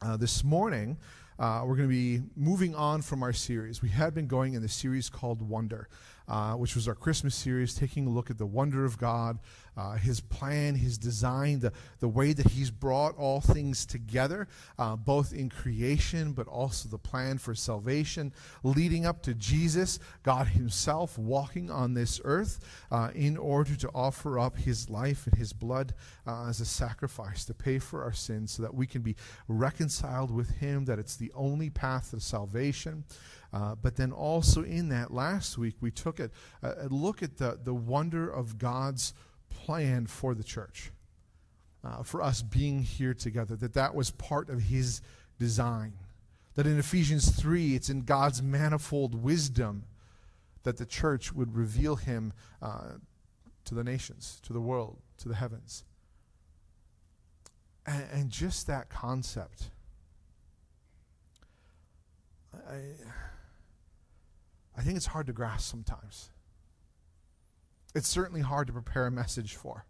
Uh, this morning, uh, we're going to be moving on from our series. We had been going in the series called Wonder, uh, which was our Christmas series, taking a look at the wonder of God, uh, His plan, His design, the, the way that He's brought all things together, uh, both in creation, but also the plan for salvation, leading up to Jesus, God Himself, walking on this earth uh, in order to offer up His life and His blood uh, as a sacrifice to pay for our sins so that we can be reconciled with Him, that it's the only path to salvation. Uh, but then also in that last week, we took a, a look at the, the wonder of God's plan for the church, uh, for us being here together, that that was part of his design. That in Ephesians 3, it's in God's manifold wisdom that the church would reveal him uh, to the nations, to the world, to the heavens. And, and just that concept. I, I think it's hard to grasp sometimes. It's certainly hard to prepare a message for.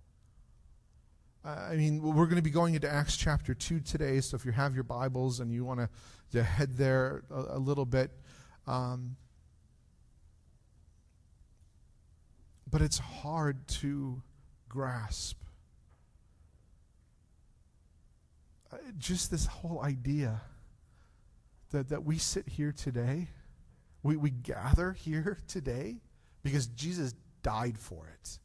I mean, we're going to be going into Acts chapter 2 today, so if you have your Bibles and you want to, to head there a, a little bit. Um, but it's hard to grasp. Uh, just this whole idea that, that we sit here today, we, we gather here today because Jesus died for it.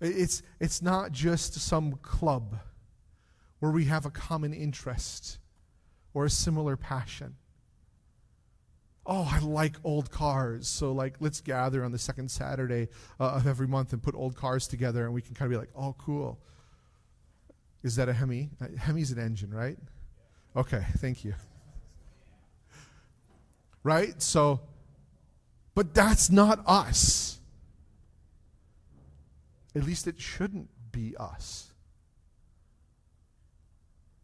It's, it's not just some club where we have a common interest or a similar passion. Oh, I like old cars. So, like, let's gather on the second Saturday uh, of every month and put old cars together, and we can kind of be like, oh, cool. Is that a Hemi? Uh, Hemi's an engine, right? Okay, thank you. Right? So, but that's not us. At least it shouldn't be us.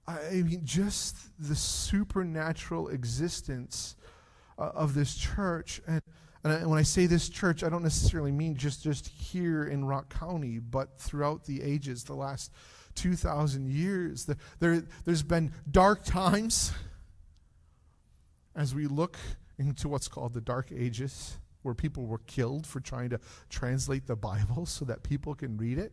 I mean, just the supernatural existence uh, of this church. And, and I, when I say this church, I don't necessarily mean just, just here in Rock County, but throughout the ages, the last 2,000 years. The, there, there's been dark times as we look into what's called the Dark Ages, where people were killed for trying to translate the Bible so that people can read it.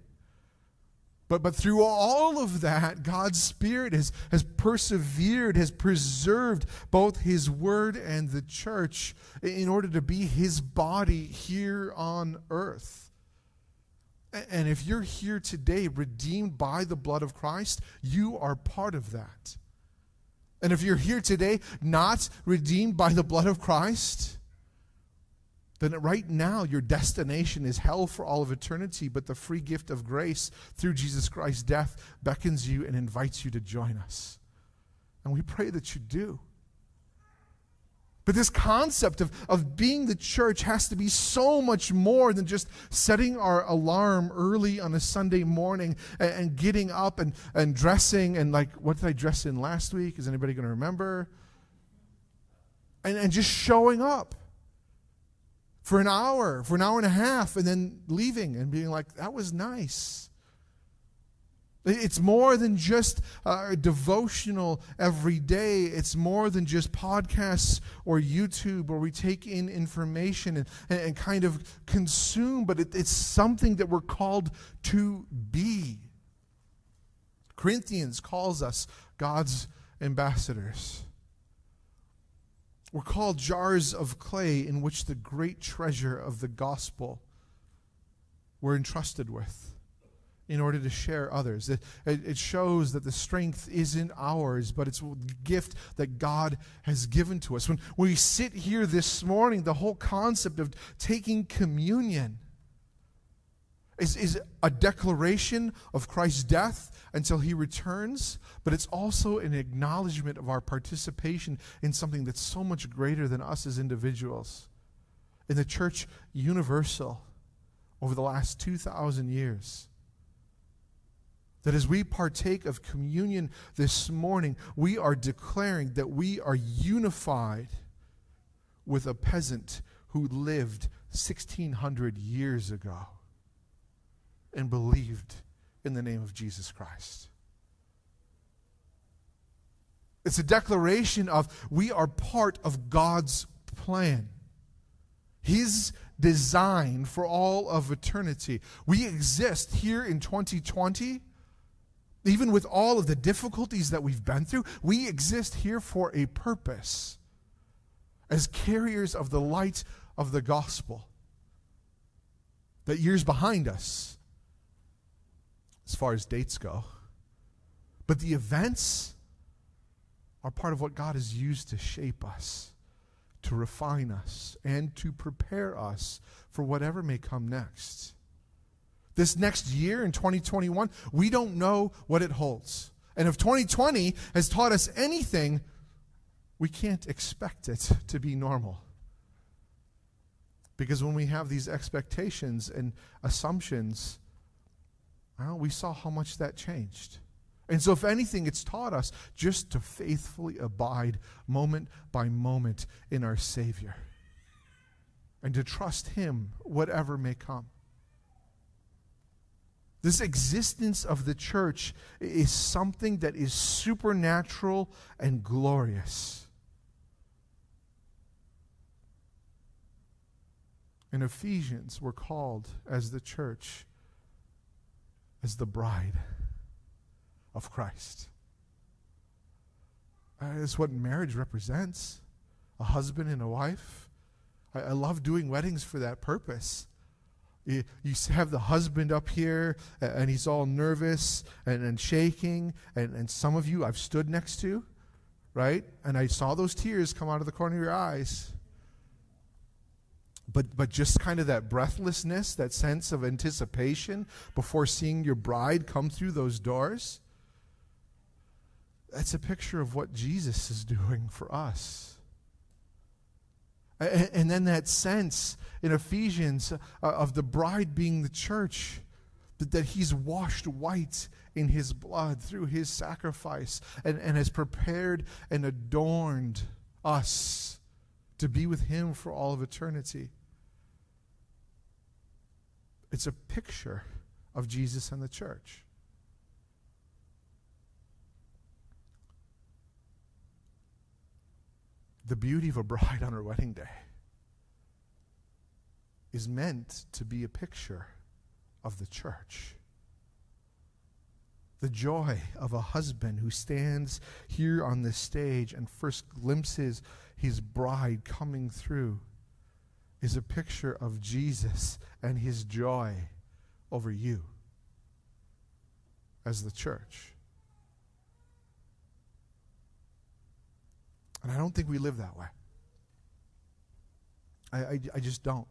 But, but through all of that, God's Spirit has, has persevered, has preserved both His Word and the church in order to be His body here on earth. And if you're here today, redeemed by the blood of Christ, you are part of that. And if you're here today not redeemed by the blood of Christ, then right now your destination is hell for all of eternity, but the free gift of grace through Jesus Christ's death beckons you and invites you to join us. And we pray that you do. But this concept of, of being the church has to be so much more than just setting our alarm early on a Sunday morning and, and getting up and, and dressing and like, what did I dress in last week? Is anybody going to remember? And, and just showing up for an hour, for an hour and a half, and then leaving and being like, that was nice. It's more than just uh, devotional every day. It's more than just podcasts or YouTube where we take in information and, and, kind of consume, but it, it's something that we're called to be. Corinthians calls us God's ambassadors. We're called jars of clay in which the great treasure of the gospel we're entrusted with in order to share others. It, it, shows that the strength isn't ours, but it's a gift that God has given to us. When we sit here this morning, the whole concept of taking communion is, is a declaration of Christ's death until he returns, but it's also an acknowledgement of our participation in something that's so much greater than us as individuals. In the church universal over the last 2,000 years. That as we partake of communion this morning, we are declaring that we are unified with a peasant who lived 1600 years ago and believed in the name of Jesus Christ. It's a declaration of we are part of God's plan, His design for all of eternity. We exist here in 2020. Even with all of the difficulties that we've been through, we exist here for a purpose as carriers of the light of the gospel. That years behind us, as far as dates go, but the events are part of what God has used to shape us, to refine us, and to prepare us for whatever may come next. This next year in 2021, we don't know what it holds. And if 2020 has taught us anything, we can't expect it to be normal. Because when we have these expectations and assumptions, well, we saw how much that changed. And so, if anything, it's taught us just to faithfully abide moment by moment in our Savior and to trust Him, whatever may come. This existence of the church is something that is supernatural and glorious. In Ephesians, we're called as the church, as the bride of Christ. That is what marriage represents a husband and a wife. I, I love doing weddings for that purpose. You, have the husband up here, and he's all nervous and, and shaking, and, and some of you I've stood next to, right? And I saw those tears come out of the corner of your eyes but but just kind of that breathlessness that sense of anticipation before seeing your bride come through those doors that's a picture of what Jesus is doing for us. And then that sense in Ephesians uh, of the bride being the church, that he's washed white in his blood through his sacrifice and, and has prepared and adorned us to be with him for all of eternity. It's a picture of Jesus and the church. The beauty of a bride on her wedding day is meant to be a picture of the church. The joy of a husband who stands here on this stage and first glimpses his bride coming through is a picture of Jesus and his joy over you as the church. And I don't think we live that way. I, I, I just don't.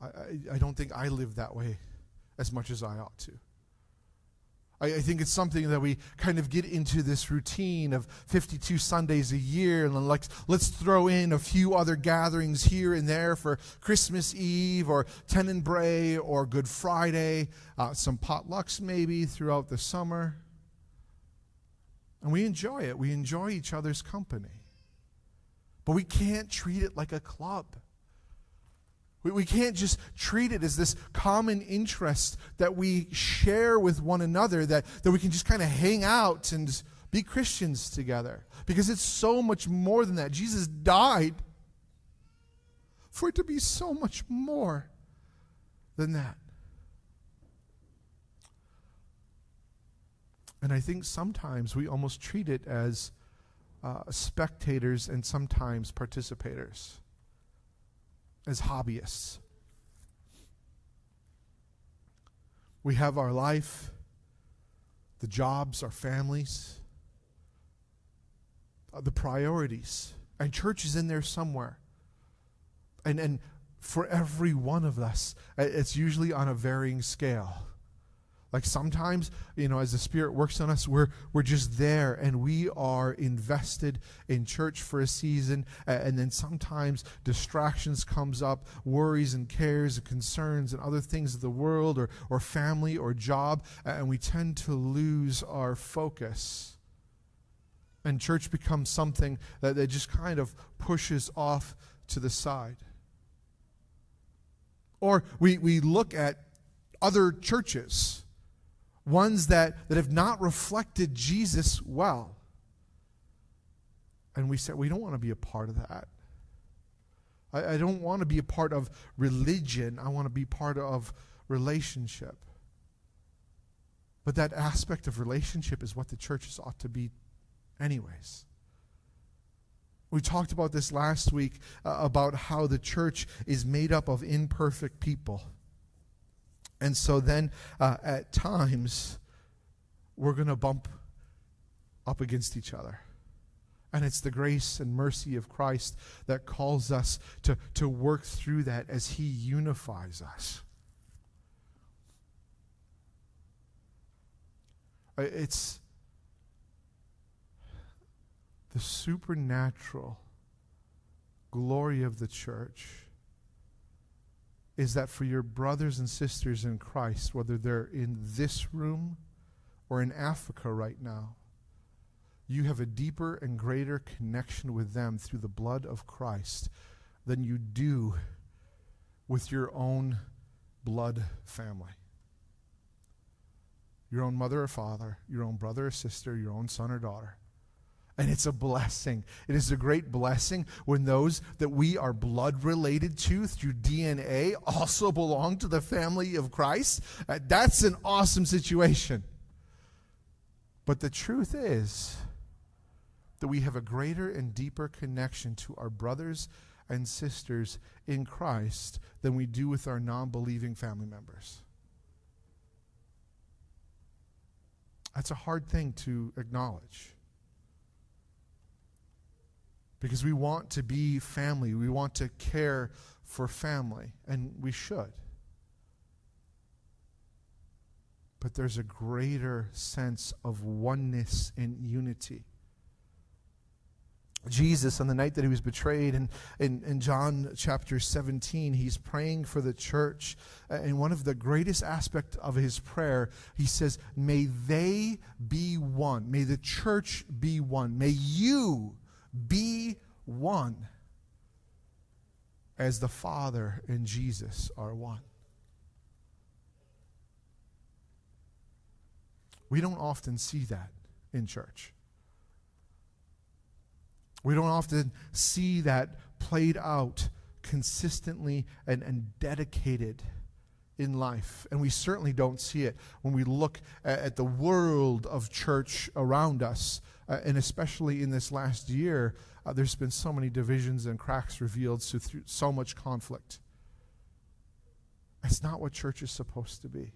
I, I, I, don't think I live that way as much as I ought to. I, think it's something that we kind of get into this routine of 52 Sundays a year, and like, let's throw in a few other gatherings here and there for Christmas Eve or Tenebrae or Good Friday, uh, some potlucks maybe throughout the summer. And we enjoy it. We enjoy each other's company. But we can't treat it like a club. We, we can't just treat it as this common interest that we share with one another, that, that we can just kind of hang out and be Christians together. Because it's so much more than that. Jesus died for it to be so much more than that. And I think sometimes we almost treat it as uh, spectators and sometimes participators, as hobbyists. We have our life, the jobs, our families, uh, the priorities, and church is in there somewhere. And, and for every one of us, it's usually on a varying scale. Like sometimes, you know, as the Spirit works on us, we're, we're just there and we are invested in church for a season. And then sometimes distractions comes up, worries and cares and concerns and other things of the world or, or family or job. And we tend to lose our focus. And church becomes something that, that just kind of pushes off to the side. Or we, we look at other churches ones that, that have not reflected Jesus well. And we said, we don't want to be a part of that. I, I don't want to be a part of religion. I want to be part of relationship. But that aspect of relationship is what the churches ought to be, anyways. We talked about this last week uh, about how the church is made up of imperfect people. And so then uh, at times, we're going to bump up against each other. And it's the grace and mercy of Christ that calls us to, to work through that as He unifies us. It's the supernatural glory of the church is that for your brothers and sisters in Christ, whether they're in this room or in Africa right now, you have a deeper and greater connection with them through the blood of Christ than you do with your own blood family. Your own mother or father, your own brother or sister, your own son or daughter. And it's a blessing. It is a great blessing when those that we are blood related to through DNA also belong to the family of Christ. Uh, that's an awesome situation. But the truth is, that we have a greater and deeper connection to our brothers and sisters in Christ than we do with our non believing family members. That's a hard thing to acknowledge. Because we want to be family, we want to care for family, and we should. But there's a greater sense of oneness and unity Jesus, on the night that he was betrayed, and in, in, John chapter 17, he's praying for the church. And one of the greatest aspects of his prayer, he says, May they be one. May the church be one. May you be one as the Father and Jesus are one. We don't often see that in church. We don't often see that played out consistently and, and dedicated in life. And we certainly don't see it when we look at, at the world of church around us. Uh, and especially in this last year, uh, there's been so many divisions and cracks revealed so through so much conflict. It's not what church is supposed to be.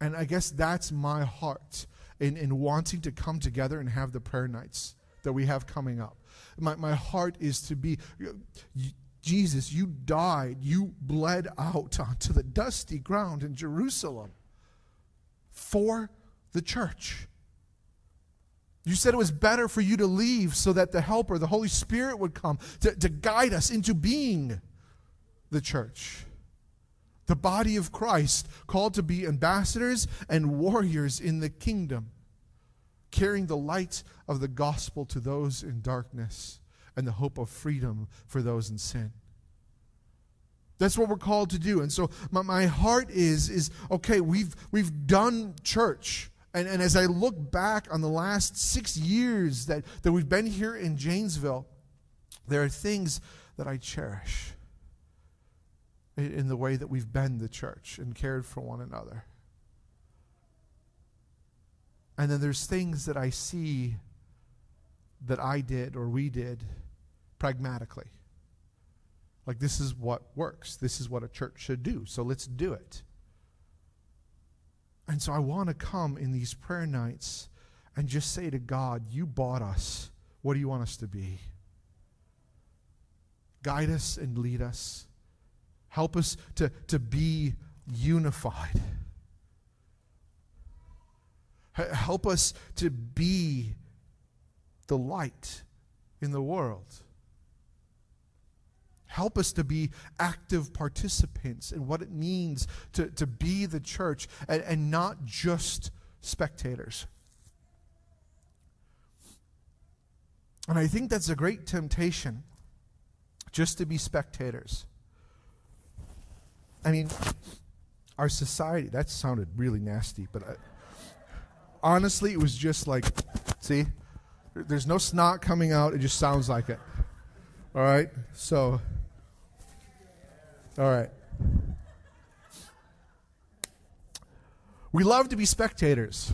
And I guess that's my heart in, in wanting to come together and have the prayer nights that we have coming up. My, my heart is to be, Jesus, you died, you bled out onto the dusty ground in Jerusalem for the church. You said it was better for you to leave so that the Helper, the Holy Spirit, would come to, to guide us into being the church the body of Christ, called to be ambassadors and warriors in the kingdom, carrying the light of the gospel to those in darkness and the hope of freedom for those in sin. That's what we're called to do. And so my, my heart is, is okay, we've, we've done church. And, and as I look back on the last six years that, that we've been here in Janesville, there are things that I cherish in the way that we've been the church and cared for one another. And then there's things that I see that I did or we did pragmatically. Like, this is what works. This is what a church should do. So let's do it. And so I want to come in these prayer nights and just say to God, You bought us. What do you want us to be? Guide us and lead us. Help us to, to be unified. Help us to be the light in the world. Help us to be active participants in what it means to, to be the church and, and not just spectators. And I think that's a great temptation just to be spectators. I mean, our society, that sounded really nasty, but I, honestly, it was just like, see, There's no snot coming out, it just sounds like it. All right? So, all right. We love to be spectators.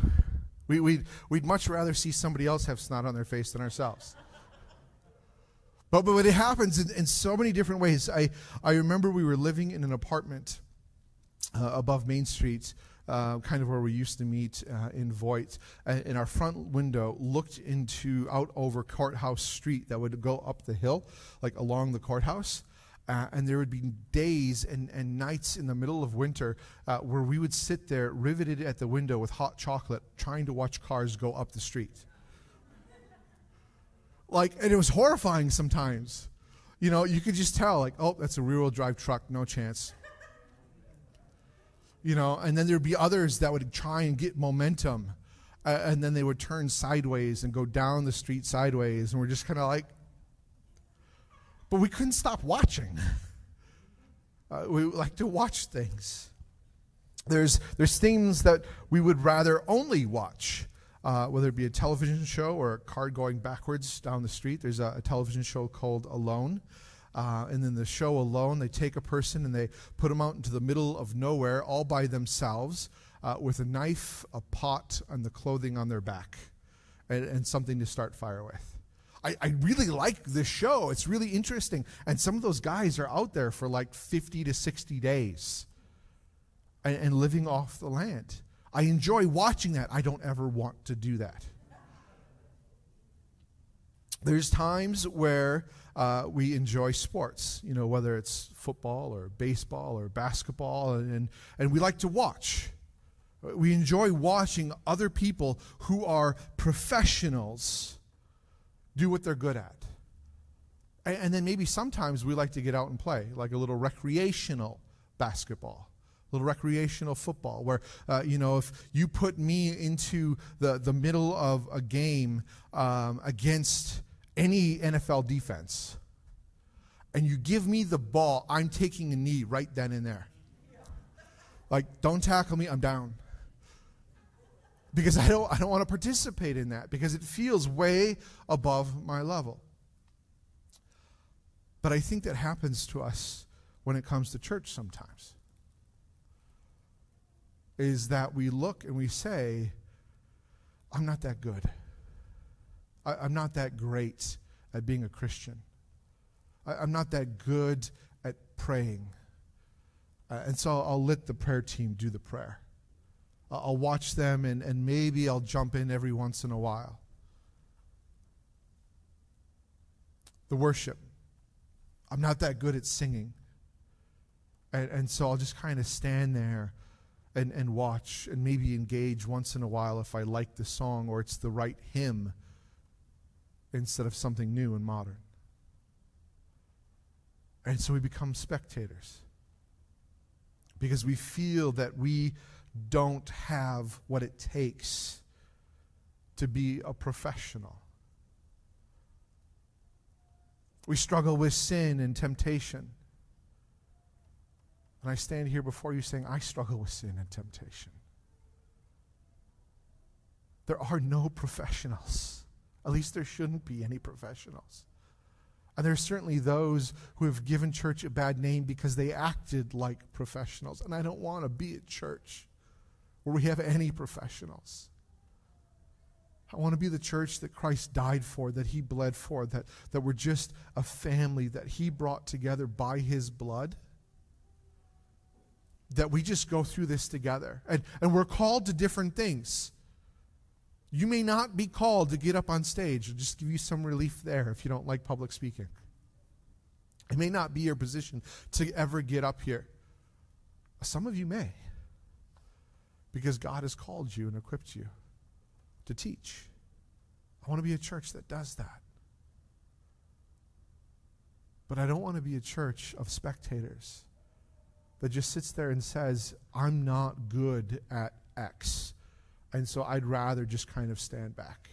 We, we'd, we'd much rather see somebody else have snot on their face than ourselves. But, but it happens in, in so many different ways. I, I remember we were living in an apartment uh, above Main Street, uh, kind of where we used to meet uh, in Voigt. and our front window looked into out over Courthouse Street that would go up the hill, like along the courthouse. Uh, and there would be days and, and nights in the middle of winter uh, where we would sit there riveted at the window with hot chocolate trying to watch cars go up the street. Like, and it was horrifying sometimes. You know, you could just tell, like, oh, that's a rear wheel drive truck, no chance. You know, and then there'd be others that would try and get momentum, uh, and then they would turn sideways and go down the street sideways, and we're just kind of like, but we couldn't stop watching. Uh, we like to watch things. There's, there's things that we would rather only watch, uh, whether it be a television show or a car going backwards down the street. There's a, a television show called Alone. Uh, and then the show Alone, they take a person and they put them out into the middle of nowhere all by themselves uh, with a knife, a pot, and the clothing on their back and, and something to start fire with. I, I really like this show. It's really interesting. And some of those guys are out there for like 50 to 60 days and, and living off the land. I enjoy watching that. I don't ever want to do that. There's times where uh, we enjoy sports, you know, whether it's football or baseball or basketball, and, and, and we like to watch. We enjoy watching other people who are professionals do what they're good at. And, and then maybe sometimes we like to get out and play, like a little recreational basketball a little recreational football where uh, you know if you put me into the, the middle of a game um, against any nfl defense and you give me the ball i'm taking a knee right then and there like don't tackle me i'm down because I don't, I don't want to participate in that because it feels way above my level. But I think that happens to us when it comes to church sometimes. Is that we look and we say, I'm not that good. I, am not that great at being a Christian. I, am not that good at praying. Uh, and so I'll let the prayer team do the prayer. I'll watch them and, and maybe I'll jump in every once in a while. The worship. I'm not that good at singing. And, and so I'll just kind of stand there and, and watch and maybe engage once in a while if I like the song or it's the right hymn instead of something new and modern. And so we become spectators because we feel that we don't have what it takes to be a professional. We struggle with sin and temptation. And I stand here before you saying, I struggle with sin and temptation. There are no professionals. At least there shouldn't be any professionals. And there are certainly those who have given church a bad name because they acted like professionals. And I don't want to be at church where we have any professionals. I want to be the church that Christ died for, that he bled for, that, that we're just a family that he brought together by his blood. That we just go through this together. And, and we're called to different things. You may not be called to get up on stage. I'll just give you some relief there if you don't like public speaking. It may not be your position to ever get up here. Some of you may because God has called you and equipped you to teach. I want to be a church that does that. But I don't want to be a church of spectators that just sits there and says, I'm not good at X. And so I'd rather just kind of stand back.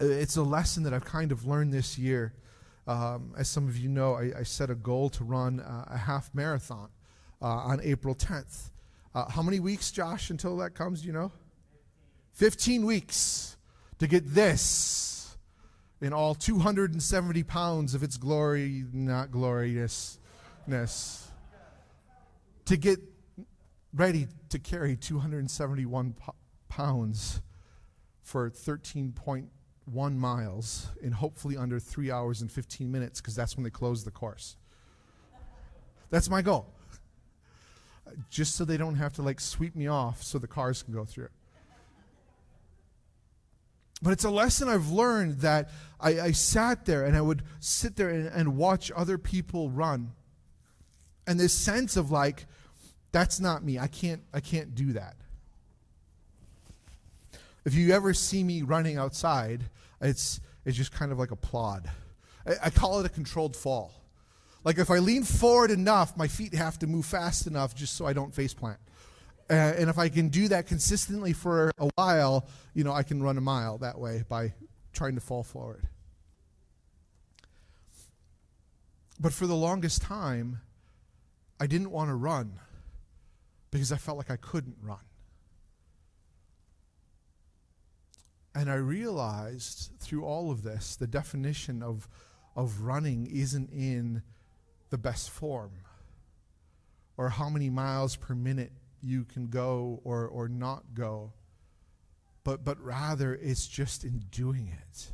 It's a lesson that I've kind of learned this year. Um, as some of you know, I, I set a goal to run a half marathon uh, on April 10th. Uh, how many weeks, Josh, until that comes? You know, 15 weeks to get this in all 270 pounds of its glory, not gloriousness, to get ready to carry 271 pounds for 13.1 miles in hopefully under three hours and 15 minutes because that's when they close the course. That's my goal. Just so they don't have to like sweep me off so the cars can go through. But it's a lesson I've learned that I, I sat there and I would sit there and, and watch other people run. And this sense of like, that's not me. I can't, I can't do that. If you ever see me running outside, it's, it's just kind of like a plod. I, I call it a controlled fall. Like if I lean forward enough, my feet have to move fast enough just so I don't face plant. Uh, and if I can do that consistently for a while, you know, I can run a mile that way by trying to fall forward. But for the longest time, I didn't want to run because I felt like I couldn't run. And I realized through all of this, the definition of, of running isn't in the best form or how many miles per minute you can go or, or not go, but, but rather it's just in doing it.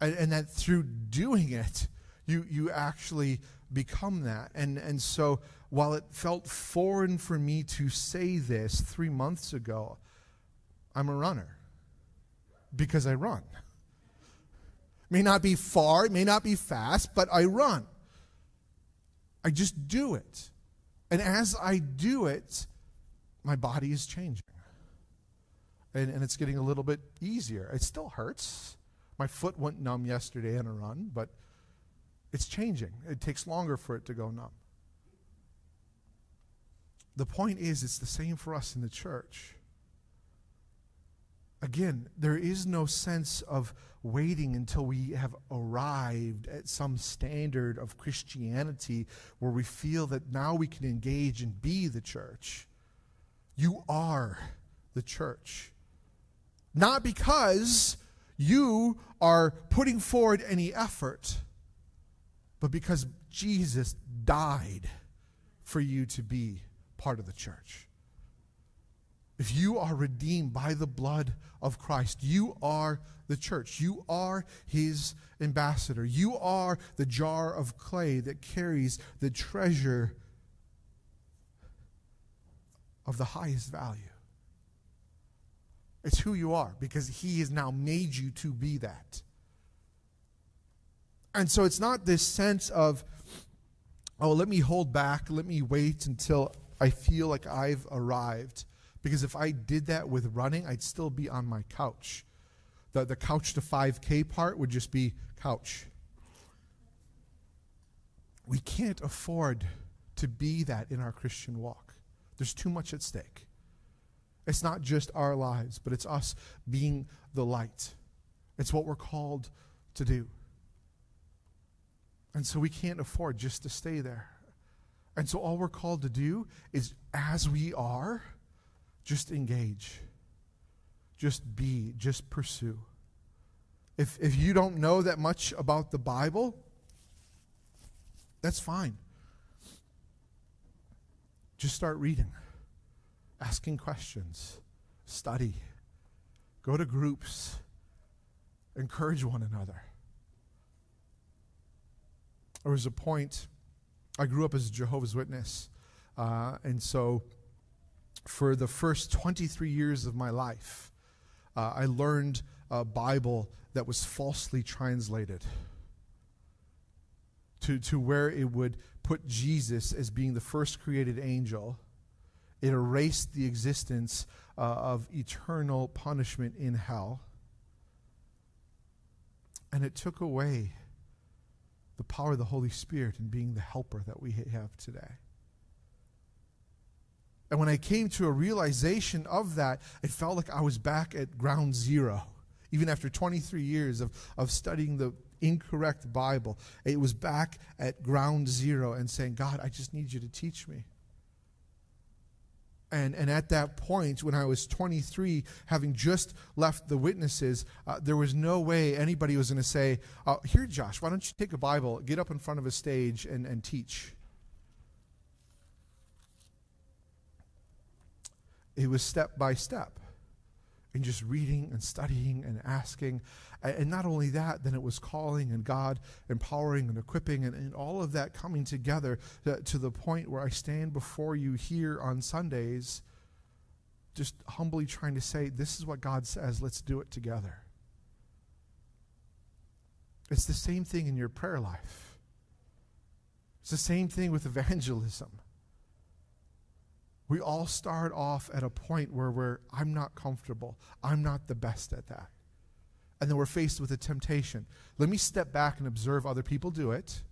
And, and that through doing it, you, you actually become that. And, and so while it felt foreign for me to say this three months ago, I'm a runner because I run. May not be far, may not be fast, but I run. I just do it. And as I do it, my body is changing. And, and it's getting a little bit easier. It still hurts. My foot went numb yesterday in a run, but it's changing. It takes longer for it to go numb. The point is, it's the same for us in the church. Again, there is no sense of waiting until we have arrived at some standard of Christianity where we feel that now we can engage and be the church. You are the church. Not because you are putting forward any effort, but because Jesus died for you to be part of the church. If you are redeemed by the blood of Christ, you are the church. You are his ambassador. You are the jar of clay that carries the treasure of the highest value. It's who you are because he has now made you to be that. And so it's not this sense of, oh, let me hold back, let me wait until I feel like I've arrived. Because if I did that with running, I'd still be on my couch. The, the couch to 5K part would just be couch. We can't afford to be that in our Christian walk. There's too much at stake. It's not just our lives, but it's us being the light. It's what we're called to do. And so we can't afford just to stay there. And so all we're called to do is, as we are, just engage. Just be. Just pursue. If, if you don't know that much about the Bible, that's fine. Just start reading, asking questions, study, go to groups, encourage one another. There was a point, I grew up as a Jehovah's Witness, uh, and so for the first 23 years of my life, uh, I learned a Bible that was falsely translated to, to where it would put Jesus as being the first created angel. It erased the existence uh, of eternal punishment in hell. And it took away the power of the Holy Spirit and being the helper that we have today. And when I came to a realization of that, it felt like I was back at ground zero. Even after 23 years of, of studying the incorrect Bible, it was back at ground zero and saying, God, I just need you to teach me. And, and at that point, when I was 23, having just left the witnesses, uh, there was no way anybody was going to say, uh, Here, Josh, why don't you take a Bible, get up in front of a stage, and, and teach? It was step by step and just reading and studying and asking. And not only that, then it was calling and God empowering and equipping and, and all of that coming together to, to the point where I stand before you here on Sundays, just humbly trying to say, This is what God says, let's do it together. It's the same thing in your prayer life. It's the same thing with evangelism. We all start off at a point where we're, I'm not comfortable. I'm not the best at that. And then we're faced with a temptation. Let me step back and observe other people do it.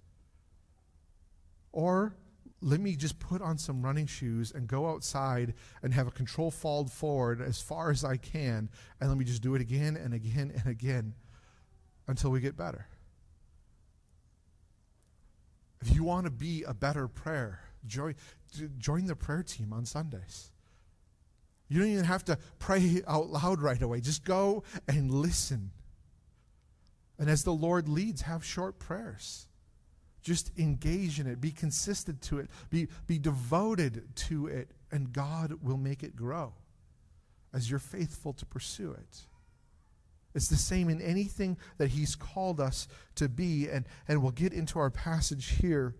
Or let me just put on some running shoes and go outside and have a control fall forward as far as I can. And let me just do it again and again and again until we get better. If you want to be a better prayer, join, join the prayer team on Sundays. You don't even have to pray out loud right away. Just go and listen. And as the Lord leads, have short prayers. Just engage in it. Be consistent to it. Be, be devoted to it. And God will make it grow as you're faithful to pursue it. It's the same in anything that He's called us to be. And, and we'll get into our passage here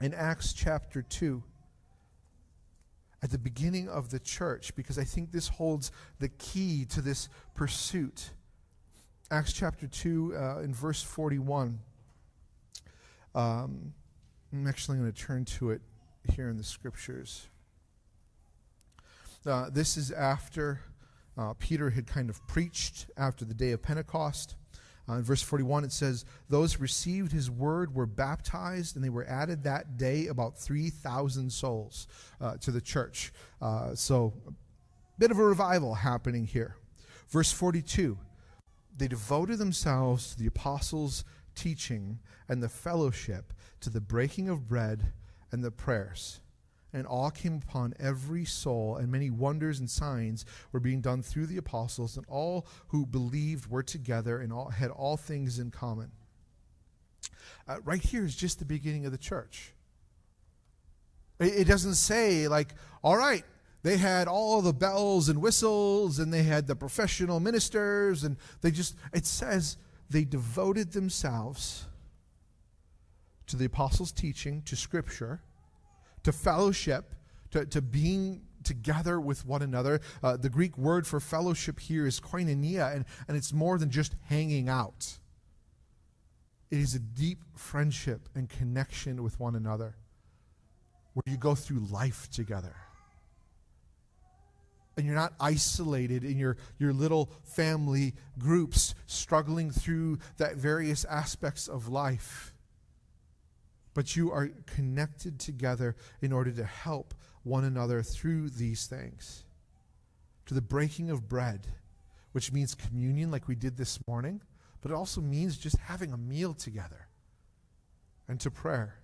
in Acts chapter 2 at the beginning of the church because I think this holds the key to this pursuit. Acts chapter 2, uh, in verse 41. Um, I'm actually going to turn to it here in the scriptures. Uh, this is after uh, Peter had kind of preached after the day of Pentecost. Uh, in verse 41, it says, Those who received his word were baptized, and they were added that day about 3,000 souls uh, to the church. Uh, so, a bit of a revival happening here. Verse 42, they devoted themselves to the apostles' teaching and the fellowship, to the breaking of bread and the prayers and awe came upon every soul, and many wonders and signs were being done through the apostles, and all who believed were together and all, had all things in common. Uh, right here is just the beginning of the church. It, it doesn't say, like, all right, they had all the bells and whistles, and they had the professional ministers, and they just, it says they devoted themselves to the apostles' teaching, to Scripture to fellowship, to, to being together with one another. Uh, the Greek word for fellowship here is koinonia, and, and it's more than just hanging out. It is a deep friendship and connection with one another where you go through life together. And you're not isolated in your, your little family groups struggling through that various aspects of life but you are connected together in order to help one another through these things. To the breaking of bread, which means communion, like we did this morning, but it also means just having a meal together, and to prayer.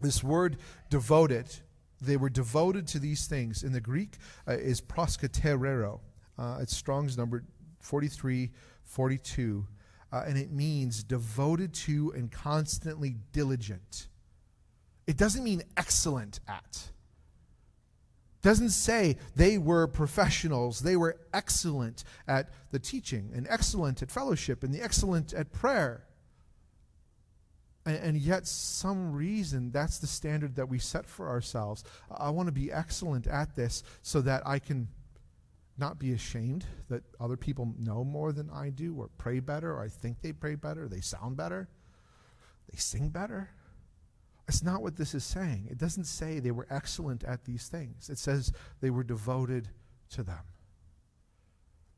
This word devoted, they were devoted to these things. In the Greek, uh, is proskartereo. Uh, it's Strong's number 4342 uh, and it means devoted to and constantly diligent. It doesn't mean excellent at. Doesn't say they were professionals. They were excellent at the teaching and excellent at fellowship and the excellent at prayer. And, and yet, some reason that's the standard that we set for ourselves. I want to be excellent at this so that I can not be ashamed that other people know more than I do, or pray better, or I think they pray better, they sound better, they sing better. It's not what this is saying. It doesn't say they were excellent at these things, it says they were devoted to them.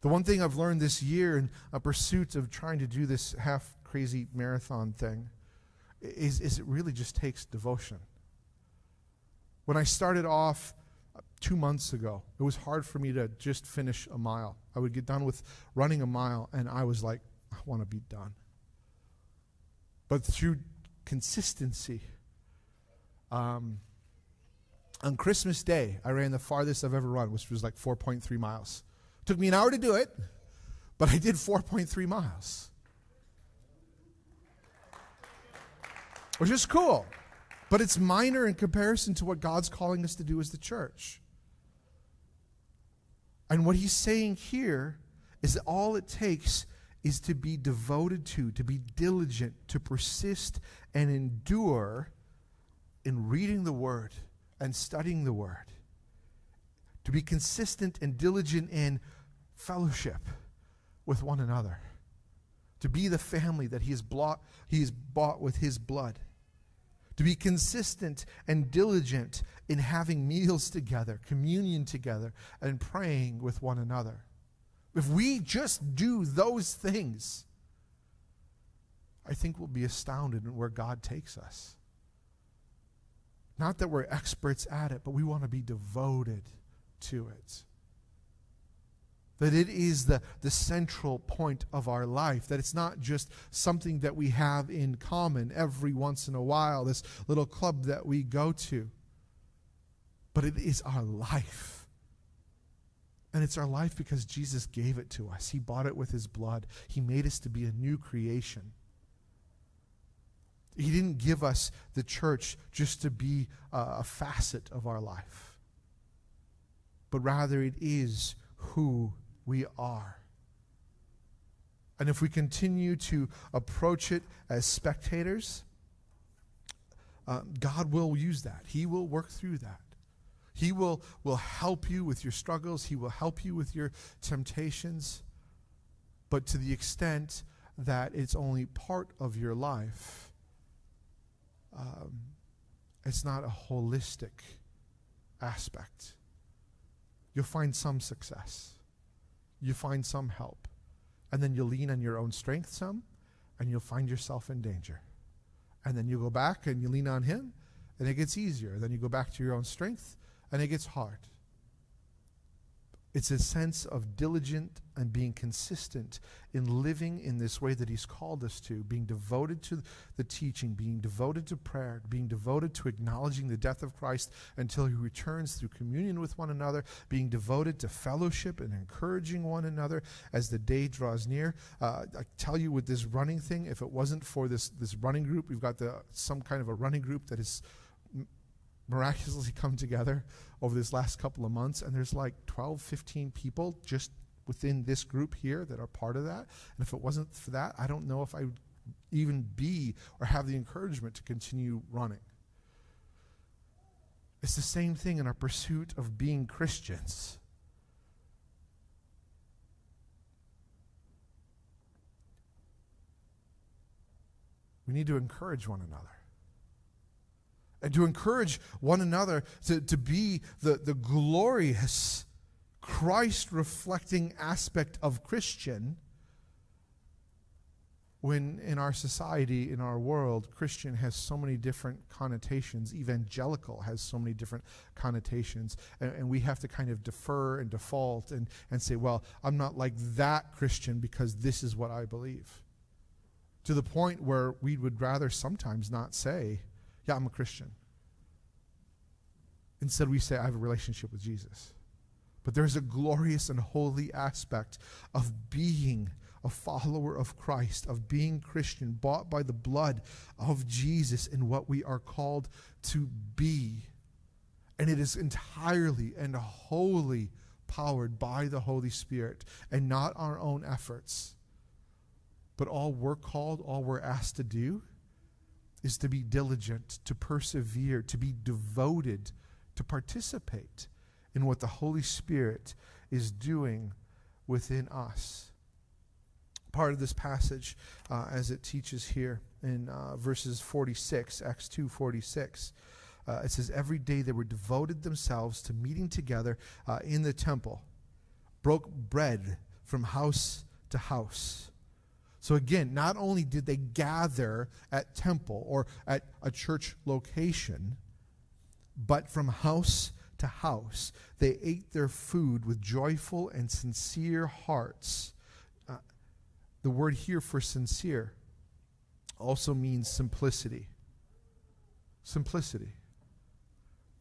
The one thing I've learned this year in a pursuit of trying to do this half crazy marathon thing is, is it really just takes devotion. When I started off, two months ago. It was hard for me to just finish a mile. I would get done with running a mile, and I was like, I want to be done. But through consistency, um, On Christmas Day, I ran the farthest I've ever run, which was like 4.3 miles. Took me an hour to do it, but I did 4.3 miles. Which is cool, but it's minor in comparison to what God's calling us to do as the church. And what he's saying here is that all it takes is to be devoted to, to be diligent, to persist and endure in reading the Word and studying the Word, to be consistent and diligent in fellowship with one another, to be the family that He has, bought, with His blood, to be consistent and diligent in having meals together, communion together, and praying with one another. If we just do those things, I think we'll be astounded in where God takes us. Not that we're experts at it, but we want to be devoted to it. That it is the, the central point of our life. That it's not just something that we have in common every once in a while, this little club that we go to. But it is our life. And it's our life because Jesus gave it to us. He bought it with his blood. He made us to be a new creation. He didn't give us the church just to be a facet of our life, but rather it is who we are. And if we continue to approach it as spectators, uh, God will use that. He will work through that. He will, will help you with your struggles, He will help you with your temptations. But to the extent that it's only part of your life, um, it's not a holistic aspect. You'll find some success, you find some help, and then you lean on your own strength some, and you'll find yourself in danger. And then you go back and you lean on Him, and it gets easier. Then you go back to your own strength, and it gets hard. It's a sense of diligent and being consistent in living in this way that He's called us to, being devoted to the teaching, being devoted to prayer, being devoted to acknowledging the death of Christ until He returns through communion with one another, being devoted to fellowship and encouraging one another as the day draws near. Uh, I tell you, with this running thing, if it wasn't for this, this running group, we've got the, some kind of a running group that is miraculously come together over this last couple of months and there's like 12 15 people just within this group here that are part of that. And if it wasn't for that i don't know if i would even be or have the encouragement to continue running. It's the same thing in our pursuit of being christians. We need to encourage one another and to encourage one another to, to be the, the glorious, Christ reflecting aspect of Christian. When in our society, in our world, Christian has so many different connotations, evangelical has so many different connotations, and, and we have to kind of defer and default and, and say, well, I'm not like that Christian because this is what I believe. To the point where we would rather sometimes not say, yeah, I'm a Christian. Instead, we say, I have a relationship with Jesus. But there's a glorious and holy aspect of being a follower of Christ, of being Christian, bought by the blood of Jesus in what we are called to be. And it is entirely and wholly powered by the Holy Spirit and not our own efforts. But all we're called, all we're asked to do is to be diligent, to persevere, to be devoted, to participate in what the Holy Spirit is doing within us. Part of this passage, uh, as it teaches here in uh, verses 46, Acts 2 46, uh, it says, Every day they were devoted themselves to meeting together uh, in the temple, broke bread from house to house so again, not only did they gather at temple or at a church location, but from house to house, they ate their food with joyful and sincere hearts. Uh, the word here for sincere also means simplicity. Simplicity.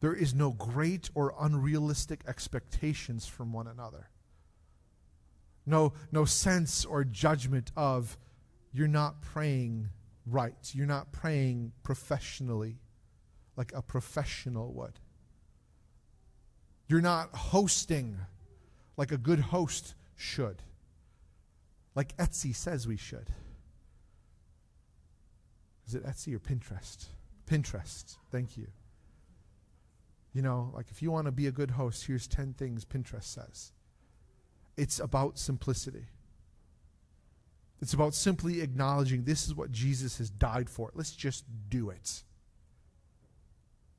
There is no great or unrealistic expectations from one another. No, no sense or judgment of you're not praying right. You're not praying professionally like a professional would. You're not hosting like a good host should, like Etsy says we should. Is it Etsy or Pinterest? Pinterest. Thank you. You know, like if you want to be a good host, here's 10 things Pinterest says. It's about simplicity. It's about simply acknowledging this is what Jesus has died for. Let's just do it.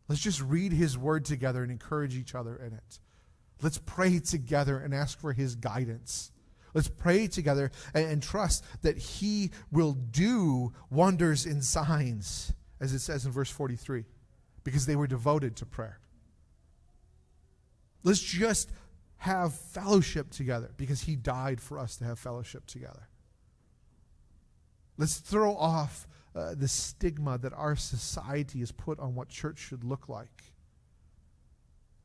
Let's just read his word together and encourage each other in it. Let's pray together and ask for his guidance. Let's pray together and, and, trust that he will do wonders and signs, as it says in verse 43, because they were devoted to prayer. Let's just have fellowship together because he died for us to have fellowship together. Let's throw off uh, the stigma that our society has put on what church should look like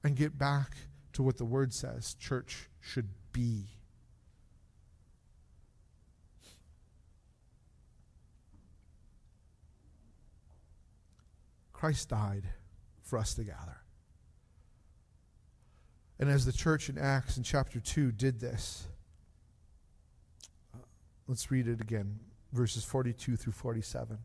and get back to what the word says church should be. Christ died for us to gather. And as the church in Acts in chapter 2 did this, let's read it again verses 42 through 47.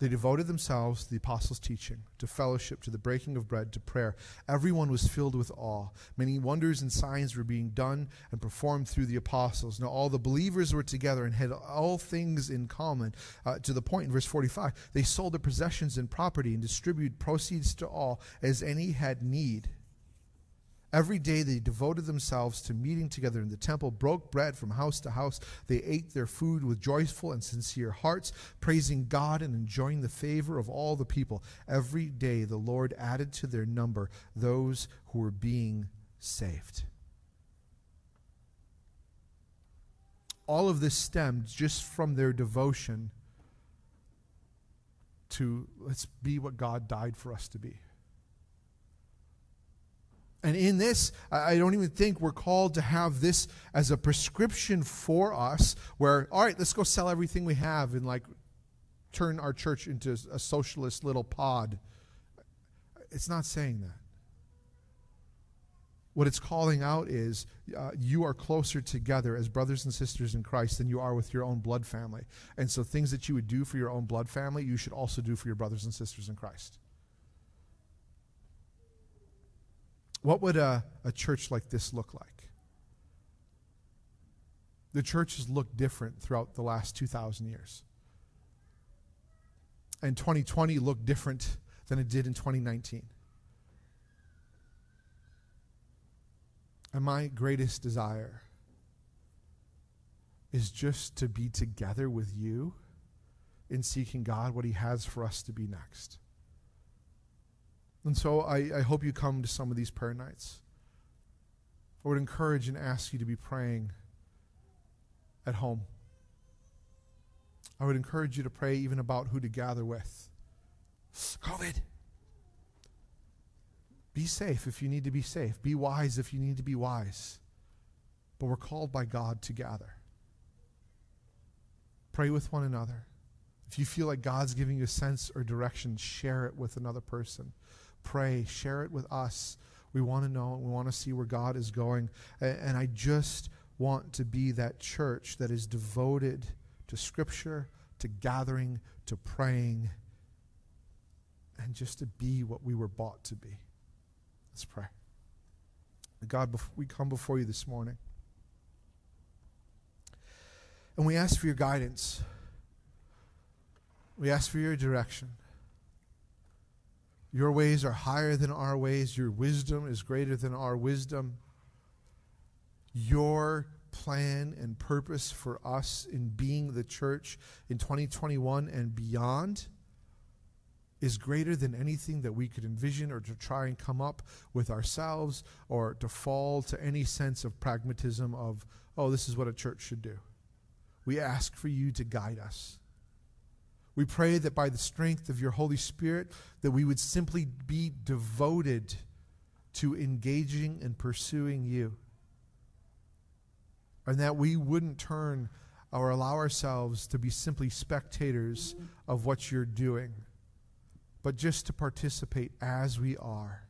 They devoted themselves to the apostles' teaching, to fellowship, to the breaking of bread, to prayer. Everyone was filled with awe. Many wonders and signs were being done and performed through the apostles. Now, all the believers were together and had all things in common. Uh, to the point in verse 45, they sold their possessions and property and distributed proceeds to all as any had need. Every day they devoted themselves to meeting together in the temple, broke bread from house to house. They ate their food with joyful and sincere hearts, praising God and enjoying the favor of all the people. Every day the Lord added to their number those who were being saved. All of this stemmed just from their devotion to let's be what God died for us to be. And in this, I don't even think we're called to have this as a prescription for us where, all right, let's go sell everything we have and like turn our church into a socialist little pod. It's not saying that. What it's calling out is uh, you are closer together as brothers and sisters in Christ than you are with your own blood family. And so things that you would do for your own blood family, you should also do for your brothers and sisters in Christ. What would a, a church like this look like? The church has looked different throughout the last 2,000 years. And 2020 looked different than it did in 2019. And my greatest desire is just to be together with you in seeking God what He has for us to be next. And so I, I hope you come to some of these prayer nights. I would encourage and ask you to be praying at home. I would encourage you to pray even about who to gather with. COVID. Be safe if you need to be safe. Be wise if you need to be wise. But we're called by God to gather. Pray with one another. If you feel like God's giving you a sense or direction, share it with another person pray, share it with us. We want to know, we want to see where God is going. And I just want to be that church that is devoted to Scripture, to gathering, to praying, and just to be what we were bought to be. Let's pray. God, we come before you this morning. And we ask for your guidance. We ask for your direction. Your ways are higher than our ways. Your wisdom is greater than our wisdom. Your plan and purpose for us in being the church in 2021 and beyond is greater than anything that we could envision or to try and come up with ourselves or to fall to any sense of pragmatism of, oh, this is what a church should do. We ask for you to guide us. We pray that by the strength of your Holy Spirit, that we would simply be devoted to engaging and pursuing you. And that we wouldn't turn or allow ourselves to be simply spectators of what you're doing, but just to participate as we are.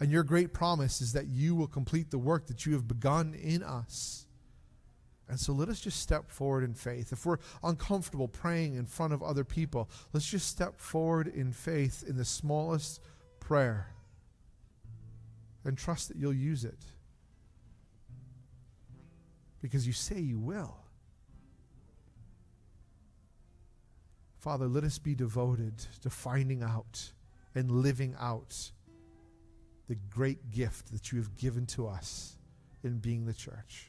And your great promise is that you will complete the work that you have begun in us. And so let us just step forward in faith. If we're uncomfortable praying in front of other people, let's just step forward in faith in the smallest prayer and trust that you'll use it. Because you say you will. Father, let us be devoted to finding out and living out the great gift that you have given to us in being the church.